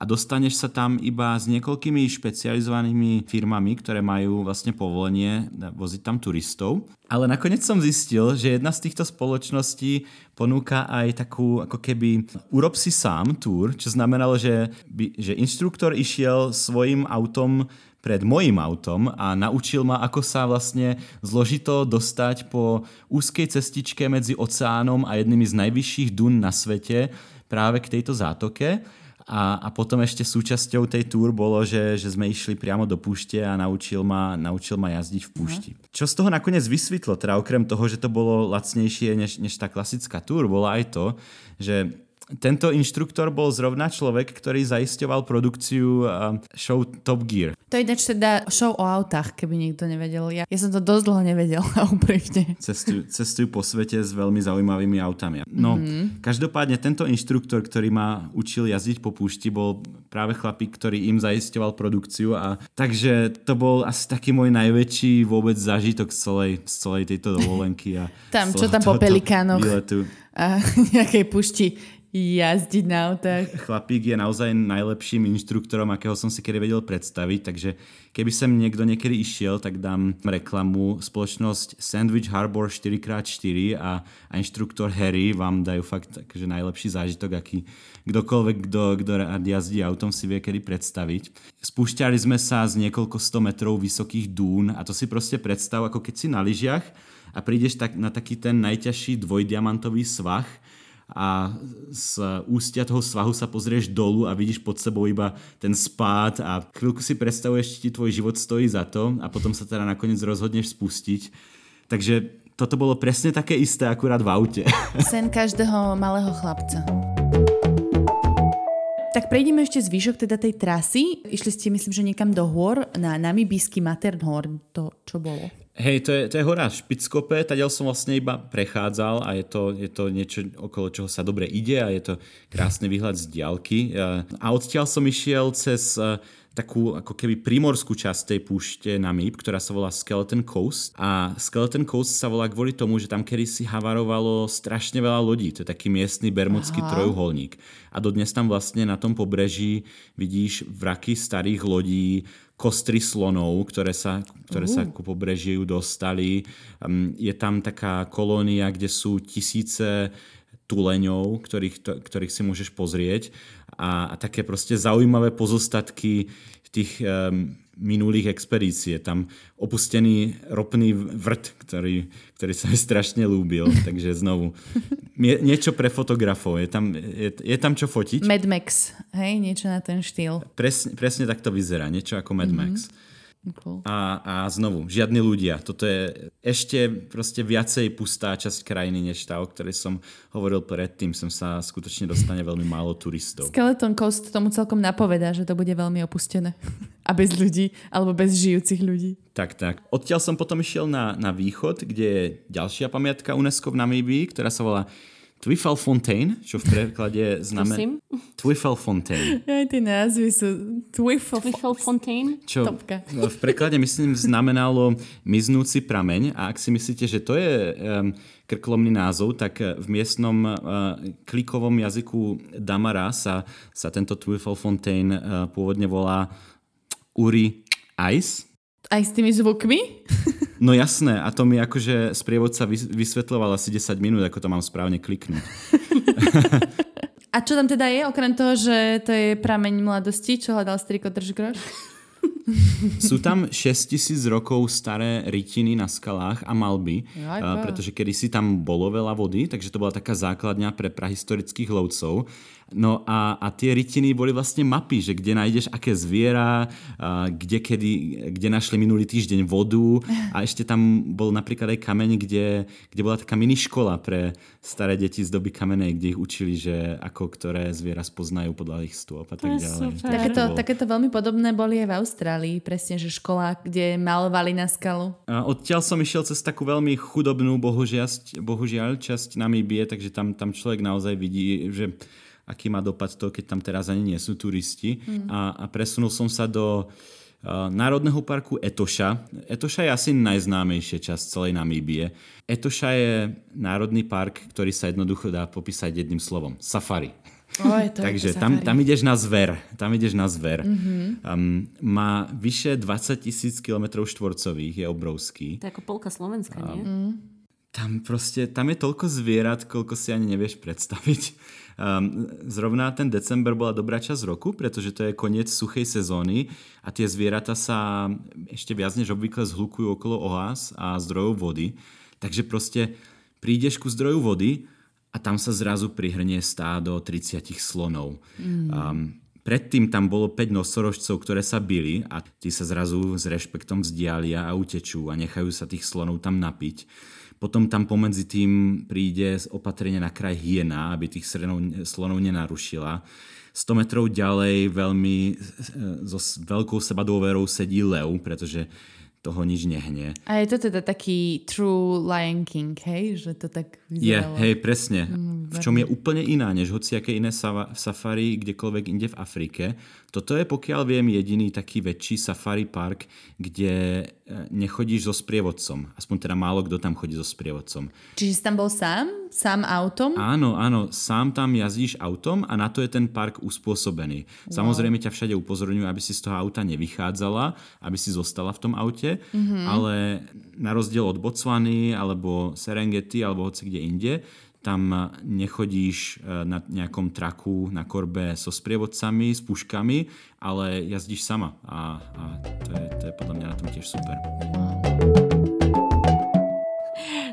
a dostaneš sa tam iba s niekoľkými špecializovanými firmami, ktoré majú vlastne povolenie voziť tam turistov. Ale nakoniec som zistil, že jedna z týchto spoločností ponúka aj takú ako keby urob si sám túr, čo znamenalo, že, by, že inštruktor išiel svojim autom pred mojim autom a naučil ma, ako sa vlastne zložito dostať po úzkej cestičke medzi oceánom a jednými z najvyšších dun na svete práve k tejto zátoke. A, a potom ešte súčasťou tej túr bolo, že, že sme išli priamo do púšte a naučil ma, naučil ma jazdiť v púšti. Čo z toho nakoniec vysvetlo, teda okrem toho, že to bolo lacnejšie než, než tá klasická túr, bolo aj to, že tento inštruktor bol zrovna človek, ktorý zaisťoval produkciu uh, show Top Gear. To je ináč teda show o autách, keby niekto nevedel. Ja, ja som to dosť dlho nevedel, úprimne. Cestujú, cestujú po svete s veľmi zaujímavými autami. No, mm-hmm. každopádne tento inštruktor, ktorý ma učil jazdiť po púšti, bol práve chlapík, ktorý im zaisťoval produkciu a takže to bol asi taký môj najväčší vôbec zážitok z celej, z celej tejto dovolenky. A Tam, čo tam po pelikánoch. výletu. A nejakej pušti jazdiť na autách. Chlapík je naozaj najlepším inštruktorom, akého som si kedy vedel predstaviť, takže keby sem niekto niekedy išiel, tak dám reklamu. Spoločnosť Sandwich Harbor 4x4 a, a inštruktor Harry vám dajú fakt akože najlepší zážitok, aký kdokoľvek, kto, kto jazdí autom, si vie kedy predstaviť. Spúšťali sme sa z niekoľko 100 metrov vysokých dún a to si proste predstav, ako keď si na lyžiach a prídeš tak, na taký ten najťažší dvojdiamantový svah, a z ústia toho svahu sa pozrieš dolu a vidíš pod sebou iba ten spád a chvíľku si predstavuješ, či ti tvoj život stojí za to a potom sa teda nakoniec rozhodneš spustiť. Takže toto bolo presne také isté akurát v aute. Sen každého malého chlapca. Tak prejdeme ešte zvyšok teda tej trasy. Išli ste, myslím, že niekam do hôr, na namibijský Matterhorn. To čo bolo? Hej, to je, to je hora Špickope, tadiaľ som vlastne iba prechádzal a je to, je to niečo, okolo čoho sa dobre ide a je to krásny výhľad z diaľky. A odtiaľ som išiel cez takú ako keby primorskú časť tej púšte Namib, ktorá sa volá Skeleton Coast. A Skeleton Coast sa volá kvôli tomu, že tam kedysi havarovalo strašne veľa lodí. To je taký miestny bermudský trojuholník. A dodnes tam vlastne na tom pobreží vidíš vraky starých lodí, kostry slonov, ktoré sa, ktoré sa ku pobrežiu dostali. Je tam taká kolónia, kde sú tisíce tuleňov, ktorých, to, ktorých si môžeš pozrieť a, a také proste zaujímavé pozostatky tých um, minulých expedícií. Je tam opustený ropný vrt, ktorý, ktorý sa mi strašne lúbil, takže znovu nie, niečo pre fotografov. Je tam, je, je tam čo fotiť. Mad Max, hej, niečo na ten štýl. Presne, presne tak to vyzerá, niečo ako Mad Max. Cool. A, a znovu, žiadni ľudia. Toto je ešte proste viacej pustá časť krajiny, než tá, o ktorej som hovoril predtým. Som sa skutočne dostane veľmi málo turistov. Skeleton Coast tomu celkom napovedá, že to bude veľmi opustené. A bez ľudí, alebo bez žijúcich ľudí. Tak, tak. Odtiaľ som potom išiel na, na východ, kde je ďalšia pamiatka UNESCO v Namíbii, ktorá sa volá Twiffle Fontaine, čo v preklade znamená... Twiffle Fontaine. Aj tie názvy sú Fontaine. Čo Topka. v preklade myslím znamenalo miznúci prameň a ak si myslíte, že to je um, krklomný názov, tak v miestnom uh, klikovom jazyku Damara sa, sa tento Twiffle Fontaine uh, pôvodne volá Uri Ice. Aj s tými zvukmi? No jasné, a to mi akože sprievodca vys- vysvetľoval asi 10 minút, ako to mám správne kliknúť. A čo tam teda je, okrem toho, že to je prameň mladosti, čo hľadal striko drž groš? Sú tam 6000 rokov staré rytiny na skalách a malby, Jaj, a, bože. pretože kedysi tam bolo veľa vody, takže to bola taká základňa pre prahistorických lovcov. No a, a tie rytiny boli vlastne mapy, že kde nájdeš aké zviera, a kde, kedy, kde našli minulý týždeň vodu a ešte tam bol napríklad aj kameň, kde, kde bola taká mini škola pre staré deti z doby kamenej, kde ich učili, že ako ktoré zviera spoznajú podľa ich stôp a tak ďalej. super. Takže Takéto, takéto veľmi podobné boli aj v Austrálii, presne, že škola, kde malovali na skalu. A odtiaľ som išiel cez takú veľmi chudobnú, bohužiaľ, bohužiaľ časť Namíbie, takže tam, tam človek naozaj vidí, že aký má dopad to, keď tam teraz ani nie sú turisti. Mm. A, a presunul som sa do uh, Národného parku Etoša. Etoša je asi najznámejšia časť celej Namíbie. Etoša je národný park, ktorý sa jednoducho dá popísať jedným slovom. Safari. Oj, to Takže tam, tam ideš na zver. Tam ideš na zver. Mm-hmm. Um, má vyše 20 tisíc km štvorcových, je obrovský. To je ako polka Slovenska, nie? Tam proste, tam je toľko zvierat, koľko si ani nevieš predstaviť. Um, zrovna ten december bola dobrá časť roku, pretože to je koniec suchej sezóny a tie zvieratá sa ešte viac než obvykle zhlukujú okolo oáz a zdrojov vody. Takže proste prídeš ku zdroju vody a tam sa zrazu prihrnie stádo 30 slonov. Mm. Um, predtým tam bolo 5 nosorožcov, ktoré sa bili a tí sa zrazu s rešpektom vzdialia a utečú a nechajú sa tých slonov tam napiť. Potom tam pomedzi tým príde opatrenie na kraj hyena, aby tých slonov, slonov nenarušila. 100 metrov ďalej veľmi e, so veľkou sebadôverou sedí lev, pretože toho nič nehne. A je to teda taký true Lion King, hej? Že to tak Je, vyzeralo. hej, presne. v čom je úplne iná, než hociaké iné safari kdekoľvek inde v Afrike. Toto je, pokiaľ viem, jediný taký väčší safari park, kde e, nechodíš so sprievodcom. Aspoň teda málo kto tam chodí so sprievodcom. Čiže si tam bol sám? Sám autom? Áno, áno, sám tam jazdíš autom a na to je ten park uspôsobený. Wow. Samozrejme ťa všade upozorňujú, aby si z toho auta nevychádzala, aby si zostala v tom aute, mm-hmm. ale na rozdiel od Botswany alebo Serengeti alebo hoci kde inde, tam nechodíš e, na nejakom traku na korbe so sprievodcami, s puškami, ale jazdíš sama a, a to, je, to je podľa mňa na tom tiež super.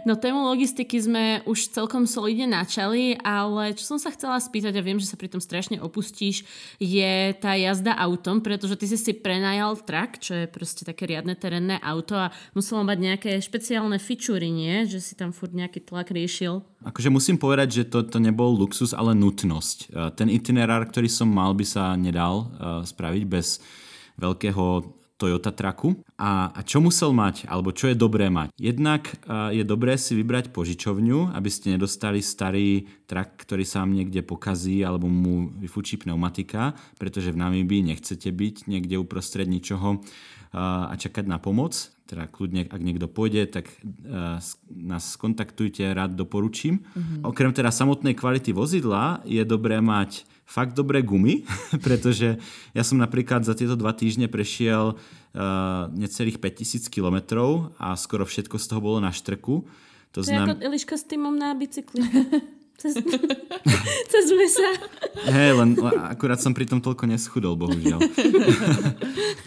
No tému logistiky sme už celkom solidne načali, ale čo som sa chcela spýtať a viem, že sa pri tom strašne opustíš, je tá jazda autom, pretože ty si si prenajal trak, čo je proste také riadne terénne auto a muselo mať nejaké špeciálne fičúry, nie? Že si tam furt nejaký tlak riešil. Akože musím povedať, že to, to nebol luxus, ale nutnosť. E, Ten itinerár, ktorý som mal, by sa nedal uh, spraviť bez veľkého Toyota traku. A, a čo musel mať, alebo čo je dobré mať? Jednak je dobré si vybrať požičovňu, aby ste nedostali starý trak, ktorý sa vám niekde pokazí, alebo mu vyfučí pneumatika, pretože v Namíbii nechcete byť niekde uprostred ničoho a čakať na pomoc. Teda kľudne, ak niekto pôjde, tak nás skontaktujte, rád doporučím. Mm-hmm. Okrem teda samotnej kvality vozidla je dobré mať fakt dobré gumy, pretože ja som napríklad za tieto dva týždne prešiel uh, necelých 5000 kilometrov a skoro všetko z toho bolo na štrku. To To, je znam... ako Eliška s týmom na bicykli. Cez, cez mesa. Hej, len akurát som pri tom toľko neschudol, bohužiaľ.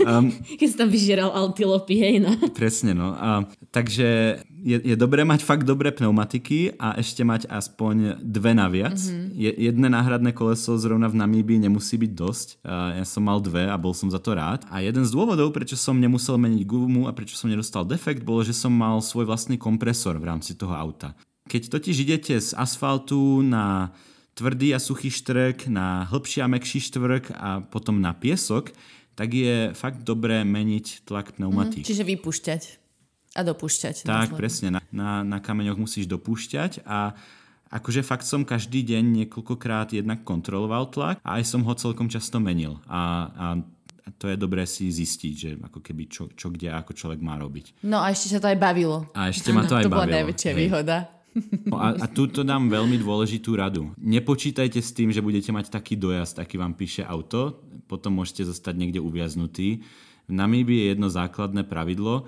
um, Keď si tam vyžeral antilopy, hej no. Presne, no. A, takže je, je dobré mať fakt dobré pneumatiky a ešte mať aspoň dve naviac. Mm-hmm. Je, jedné náhradné koleso zrovna v Namíbii nemusí byť dosť. A ja som mal dve a bol som za to rád. A jeden z dôvodov, prečo som nemusel meniť gumu a prečo som nedostal defekt, bolo, že som mal svoj vlastný kompresor v rámci toho auta. Keď totiž idete z asfaltu na tvrdý a suchý štrk, na hĺbší a mekší štvrk a potom na piesok, tak je fakt dobré meniť tlak pneumatík. Čiže vypúšťať a dopúšťať. Tak, následne. presne. Na, na, na kameňoch musíš dopúšťať a akože fakt som každý deň niekoľkokrát jednak kontroloval tlak a aj som ho celkom často menil. A, a to je dobré si zistiť, že ako keby čo, čo kde ako človek má robiť. No a ešte sa to aj bavilo. A ešte ma to aj to bola bavilo. najväčšia hej. výhoda. No a, a túto dám veľmi dôležitú radu. Nepočítajte s tým, že budete mať taký dojazd, aký vám píše auto, potom môžete zostať niekde uviaznutý. V Namíbii je jedno základné pravidlo,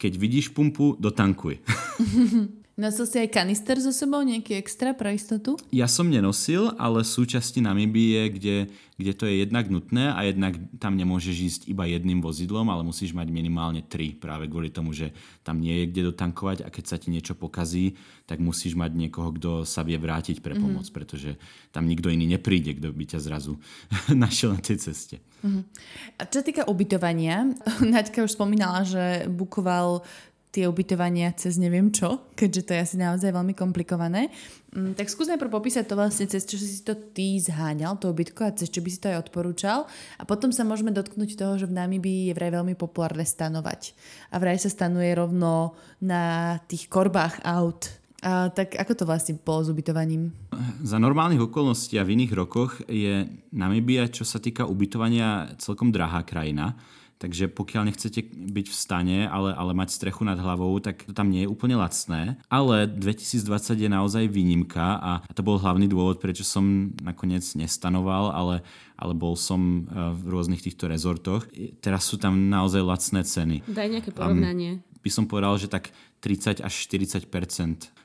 keď vidíš pumpu, dotankuj. Nosil si aj kanister so sebou, nejaký extra pre istotu? Ja som nenosil, ale súčasti Namíbie, kde, kde to je jednak nutné a jednak tam nemôžeš ísť iba jedným vozidlom, ale musíš mať minimálne tri práve kvôli tomu, že tam nie je kde dotankovať a keď sa ti niečo pokazí, tak musíš mať niekoho, kto sa vie vrátiť pre pomoc, mm. pretože tam nikto iný nepríde, kto by ťa zrazu našiel na tej ceste. A čo sa týka ubytovania, Naďka už spomínala, že bukoval tie ubytovania cez neviem čo, keďže to je asi naozaj veľmi komplikované. Mm, Tak skús najprv popísať to vlastne cez čo si to ty zháňal, to ubytko a cez čo by si to aj odporúčal. A potom sa môžeme dotknúť toho, že v Namibii je vraj veľmi populárne stanovať. A vraj sa stanuje rovno na tých korbách aut A, tak ako to vlastne bolo s ubytovaním? Za normálnych okolností a v iných rokoch je Namibia, čo sa týka ubytovania, celkom drahá krajina. Takže pokiaľ nechcete byť v stane, ale, ale mať strechu nad hlavou, tak to tam nie je úplne lacné. Ale 2020 je naozaj výnimka a to bol hlavný dôvod, prečo som nakoniec nestanoval, ale, ale bol som eh, v rôznych týchto rezortoch. Teraz sú tam naozaj lacné ceny. Daj nejaké porovnanie. Um, by som povedal, že tak 30 až 40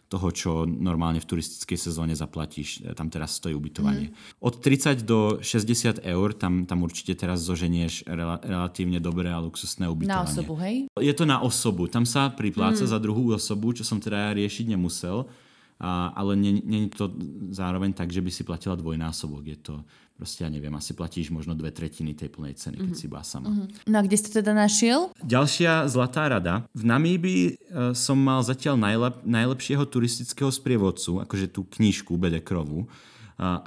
toho, čo normálne v turistickej sezóne zaplatíš. E, tam teraz stojí ubytovanie. Mm. Od 30 do 60 eur tam, tam určite teraz zoženieš rela, relatívne dobré a luxusné ubytovanie. Na osobu, hej? Je to na osobu. Tam sa pripláca mm. za druhú osobu, čo som teda ja riešiť nemusel. A, ale není to zároveň tak, že by si platila dvojnásobok. Je to proste, ja neviem, asi platíš možno dve tretiny tej plnej ceny, keď mm-hmm. si iba sama. Mm-hmm. No a kde si to teda našiel? Ďalšia zlatá rada. V Namíbii e, som mal zatiaľ najlep- najlepšieho turistického sprievodcu, akože tú knižku Bedekrovu,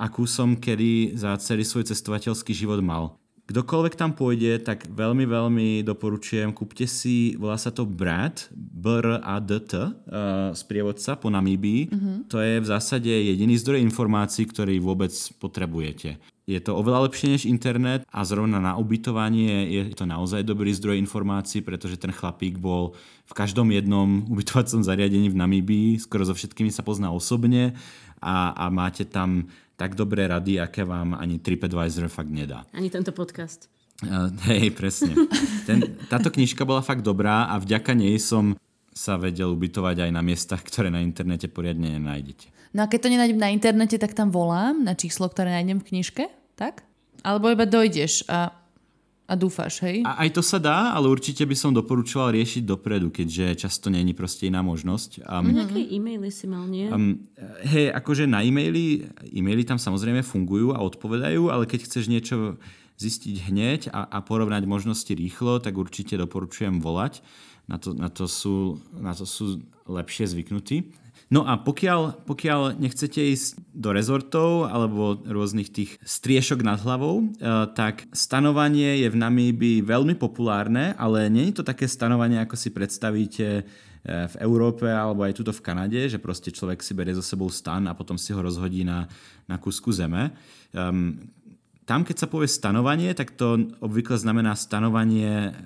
akú som kedy za celý svoj cestovateľský život mal. Kdokoľvek tam pôjde, tak veľmi, veľmi doporučujem, kúpte si, volá sa to Brad, B-R-A-D-T, uh, sprievodca po Namíbii. Uh-huh. To je v zásade jediný zdroj informácií, ktorý vôbec potrebujete. Je to oveľa lepšie než internet a zrovna na ubytovanie je to naozaj dobrý zdroj informácií, pretože ten chlapík bol v každom jednom ubytovacom zariadení v Namíbii, skoro so všetkými sa pozná osobne a, a máte tam tak dobré rady, aké vám ani TripAdvisor fakt nedá. Ani tento podcast. Uh, hej, presne. Ten, táto knižka bola fakt dobrá a vďaka nej som sa vedel ubytovať aj na miestach, ktoré na internete poriadne nenájdete. No a keď to nenájdem na internete, tak tam volám na číslo, ktoré nájdem v knižke, tak? Alebo iba dojdeš a a dúfaš, hej? A aj to sa dá, ale určite by som doporučoval riešiť dopredu, keďže často není proste iná možnosť. Um, Nejaké e-maily si mal, nie? Um, hej, akože na e-maily, e-maily tam samozrejme fungujú a odpovedajú, ale keď chceš niečo zistiť hneď a, a porovnať možnosti rýchlo, tak určite doporučujem volať. Na to, na to, sú, na to sú lepšie zvyknutí. No a pokiaľ, pokiaľ nechcete ísť do rezortov alebo rôznych tých striešok nad hlavou, eh, tak stanovanie je v Namíbii veľmi populárne, ale nie je to také stanovanie, ako si predstavíte eh, v Európe alebo aj tuto v Kanade, že proste človek si berie so sebou stan a potom si ho rozhodí na, na kusku zeme. Um, tam, keď sa povie stanovanie, tak to obvykle znamená stanovanie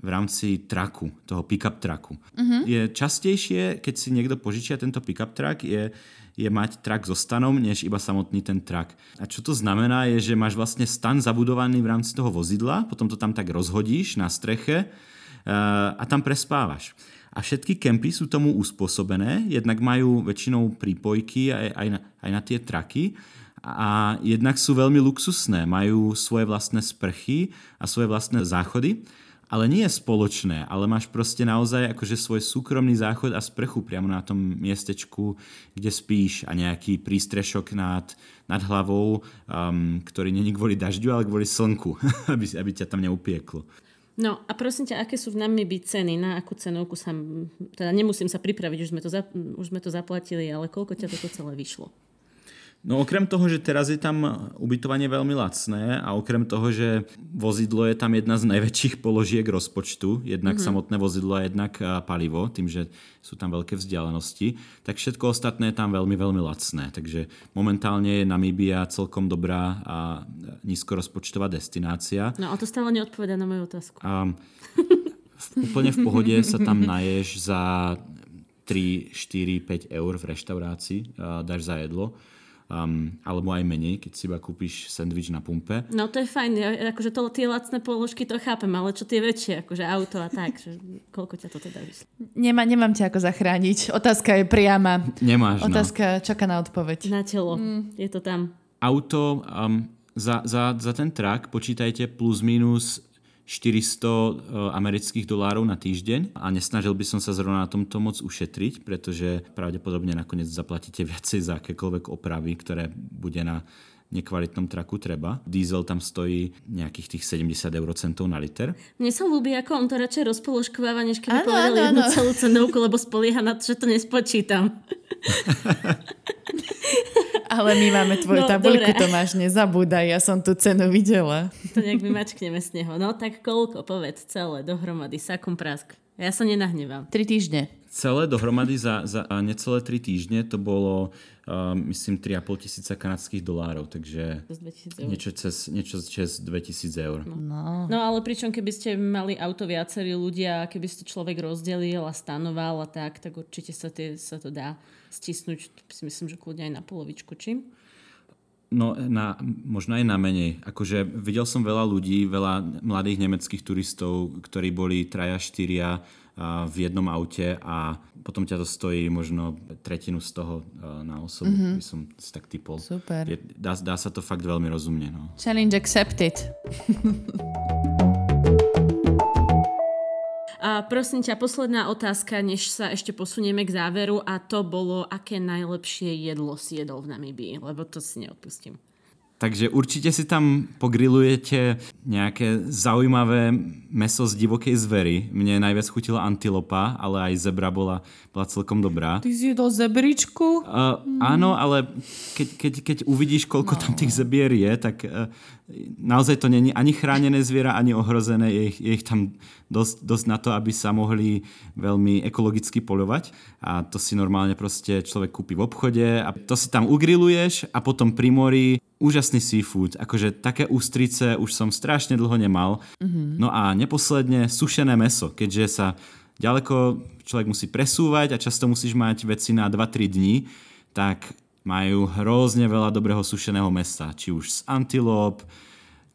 v rámci traku, toho pick-up traku. Uh-huh. Je častejšie, keď si niekto požičia tento pick-up track, je, je mať trak so stanom, než iba samotný ten trak. A čo to znamená, je, že máš vlastne stan zabudovaný v rámci toho vozidla, potom to tam tak rozhodíš na streche uh, a tam prespávaš. A všetky kempy sú tomu uspôsobené, jednak majú väčšinou prípojky aj, aj, na, aj na tie traky a jednak sú veľmi luxusné, majú svoje vlastné sprchy a svoje vlastné záchody ale nie je spoločné, ale máš proste naozaj akože svoj súkromný záchod a sprchu priamo na tom miestečku, kde spíš a nejaký prístrešok nad, nad hlavou, um, ktorý není kvôli dažďu, ale kvôli slnku, aby, aby ťa tam neupieklo. No a prosím ťa, aké sú v nami byť ceny? Na akú cenovku sa... Teda nemusím sa pripraviť, už sme to, za, už sme to zaplatili, ale koľko ťa toto celé vyšlo? No okrem toho, že teraz je tam ubytovanie veľmi lacné a okrem toho, že vozidlo je tam jedna z najväčších položiek rozpočtu, jednak mm-hmm. samotné vozidlo a jednak palivo, tým, že sú tam veľké vzdialenosti, tak všetko ostatné je tam veľmi, veľmi lacné. Takže momentálne je Namíbia celkom dobrá a nízkorozpočtová destinácia. No a to stále neodpoveda na moju otázku. A v, úplne v pohode sa tam naješ za 3, 4, 5 eur v reštaurácii, dáš za jedlo um, alebo aj menej, keď si iba kúpiš sendvič na pumpe. No to je fajn, ja, akože to, tie lacné položky to chápem, ale čo tie väčšie, akože auto a tak, že koľko ťa to teda vyšlo? Nemá, nemám ťa ako zachrániť, otázka je priama. Nemáš, no. Otázka no. čaká na odpoveď. Na telo, mm. je to tam. Auto, um, za, za, za ten trak počítajte plus minus 400 eh, amerických dolárov na týždeň a nesnažil by som sa zrovna na tomto moc ušetriť, pretože pravdepodobne nakoniec zaplatíte viacej za akékoľvek opravy, ktoré bude na nekvalitnom traku treba. Diesel tam stojí nejakých tých 70 eurocentov na liter. Mne sa ľúbi, ako on to radšej rozpoložkováva, než keby povedal jednu celú cenovku, lebo spolieha na to, že to nespočítam. Ale my máme tvoju no, tabuľku, Tomáš, nezabúdaj, ja som tú cenu videla. To nejak vymačkneme z neho. No tak koľko, povedz celé, dohromady, sakum prask. Ja sa nenahnevám. Tri týždne. Celé dohromady za, za necelé 3 týždne to bolo, uh, myslím, 3,5 tisíca kanadských dolárov, takže Cez 2000 eur. niečo cez, niečo cez 2000 eur. No. No ale pričom keby ste mali auto viacerí ľudia, keby ste človek rozdelil a stanoval a tak, tak určite sa, tie, sa to dá stisnúť, si myslím, že kľudne aj na polovičku, či? No, na, možno aj na menej. Akože videl som veľa ľudí, veľa mladých nemeckých turistov, ktorí boli traja, štyria v jednom aute a potom ťa to stojí možno tretinu z toho na osobu, mm-hmm. by som si tak typol. Super. Je, dá, dá sa to fakt veľmi rozumne. No. Challenge accepted. A prosím ťa, posledná otázka, než sa ešte posunieme k záveru a to bolo, aké najlepšie jedlo si jedol v Namibii, lebo to si neodpustím. Takže určite si tam pogrilujete nejaké zaujímavé meso z divokej zvery. Mne najviac chutila antilopa, ale aj zebra bola, bola celkom dobrá. Ty si jedol zebričku? Uh, áno, ale keď, keď, keď uvidíš, koľko no. tam tých zebier je, tak uh, naozaj to není ani chránené zviera, ani ohrozené. Je ich, je ich tam dosť, dosť na to, aby sa mohli veľmi ekologicky poľovať. A to si normálne proste človek kúpi v obchode a to si tam ugriluješ a potom pri mori úžasný seafood. Akože také ústrice už som strašne dlho nemal. Mm-hmm. No a neposledne sušené meso, keďže sa ďaleko človek musí presúvať a často musíš mať veci na 2-3 dní, tak majú hrozne veľa dobrého sušeného mesa. Či už z antilop,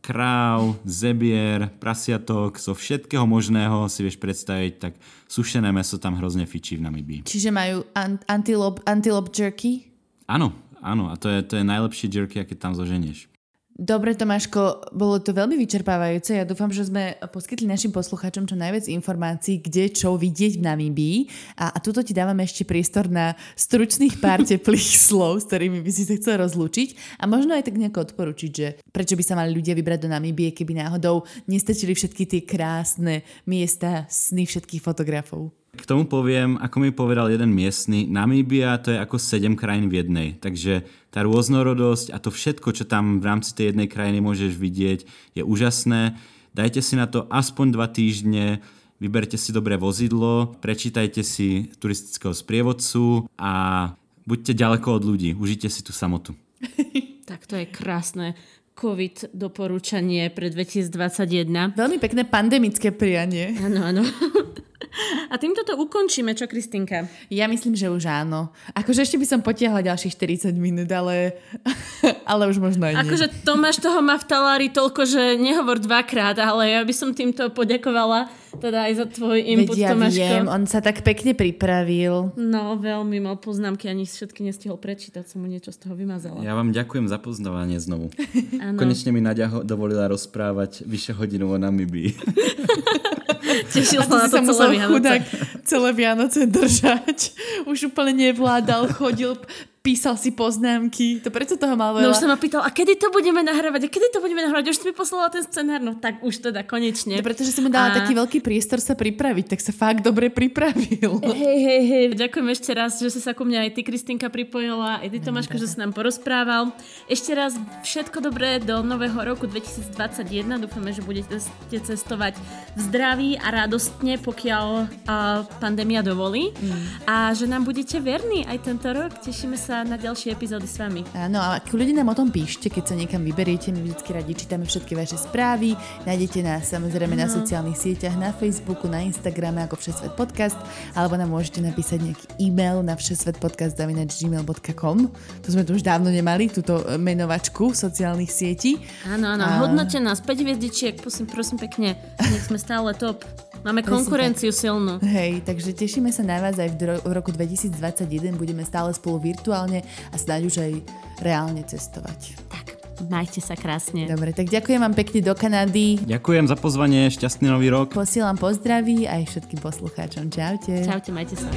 kráv, zebier, prasiatok, zo všetkého možného si vieš predstaviť, tak sušené meso tam hrozne fičí v Namibii. Čiže majú an- antilop, antilop jerky? Áno, áno, a to je, to je najlepší jerky, aké tam zoženieš. Dobre, Tomáško, bolo to veľmi vyčerpávajúce. Ja dúfam, že sme poskytli našim poslucháčom čo najviac informácií, kde čo vidieť v Namíbii. A, a tuto ti dávame ešte priestor na stručných pár teplých slov, s ktorými by si sa chcel rozlúčiť. A možno aj tak nejako odporučiť, že prečo by sa mali ľudia vybrať do Namíbie, keby náhodou nestačili všetky tie krásne miesta, sny všetkých fotografov. K tomu poviem, ako mi povedal jeden miestny, Namíbia to je ako sedem krajín v jednej. Takže tá rôznorodosť a to všetko, čo tam v rámci tej jednej krajiny môžeš vidieť, je úžasné. Dajte si na to aspoň dva týždne, vyberte si dobré vozidlo, prečítajte si turistického sprievodcu a buďte ďaleko od ľudí, užite si tú samotu. tak to je krásne. COVID doporúčanie pre 2021. Veľmi pekné pandemické prianie. Áno, áno. A týmto to ukončíme, čo Kristinka? Ja myslím, že už áno. Akože ešte by som potiahla ďalších 40 minút, ale, ale už možno aj nie. Akože Tomáš toho má v talári toľko, že nehovor dvakrát, ale ja by som týmto poďakovala teda aj za tvoj input, Veď ja Tomáško. viem, on sa tak pekne pripravil. No, veľmi mal poznámky, ani všetky nestihol prečítať, som mu niečo z toho vymazala. Ja vám ďakujem za poznávanie znovu. Konečne mi Nadia dovolila rozprávať vyše hodinu o Namibii. Tešil sa na to sa celé Vianoce. chudák celé Vianoce držať. Už úplne nevládal, chodil, písal si poznámky. To preto toho mal No veľa. už sa ma pýtal, a kedy to budeme nahrávať? A kedy to budeme nahrávať? Už si mi poslala ten scenár. No tak už teda konečne. No, pretože si mu dala A- taký veľký priestor sa pripraviť, tak sa fakt dobre pripravil. Hej, hej, hej, ďakujem ešte raz, že si sa ku mňa aj ty, Kristinka, pripojila, aj ty, Tomáško, že si nám porozprával. Ešte raz všetko dobré do nového roku 2021. Dúfame, že budete cestovať v zdraví a radostne, pokiaľ a, pandémia dovolí. A že nám budete verní aj tento rok. Tešíme sa na ďalšie epizódy s vami. Áno, a ak ľudia nám o tom píšte, keď sa niekam vyberiete, my vždy radi čítame všetky vaše správy, nájdete nás samozrejme na sociálnych sieťach, na Facebooku, na Instagrame ako Všesvet podcast, alebo nám môžete napísať nejaký e-mail na všesvetpodcast.gmail.com To sme tu už dávno nemali, túto e, menovačku sociálnych sietí. Áno, áno, A- hodnote nás 5 hviezdičiek, prosím, prosím pekne, nech sme stále top. Máme konkurenciu silnú. Hej, takže tešíme sa na vás aj v, dro- v roku 2021, budeme stále spolu virtuálne a snáď už aj reálne cestovať. Tak, majte sa krásne. Dobre, tak ďakujem vám pekne do Kanady. Ďakujem za pozvanie, šťastný nový rok. Posielam pozdraví aj všetkým poslucháčom. Čaute. Čaute, majte sa.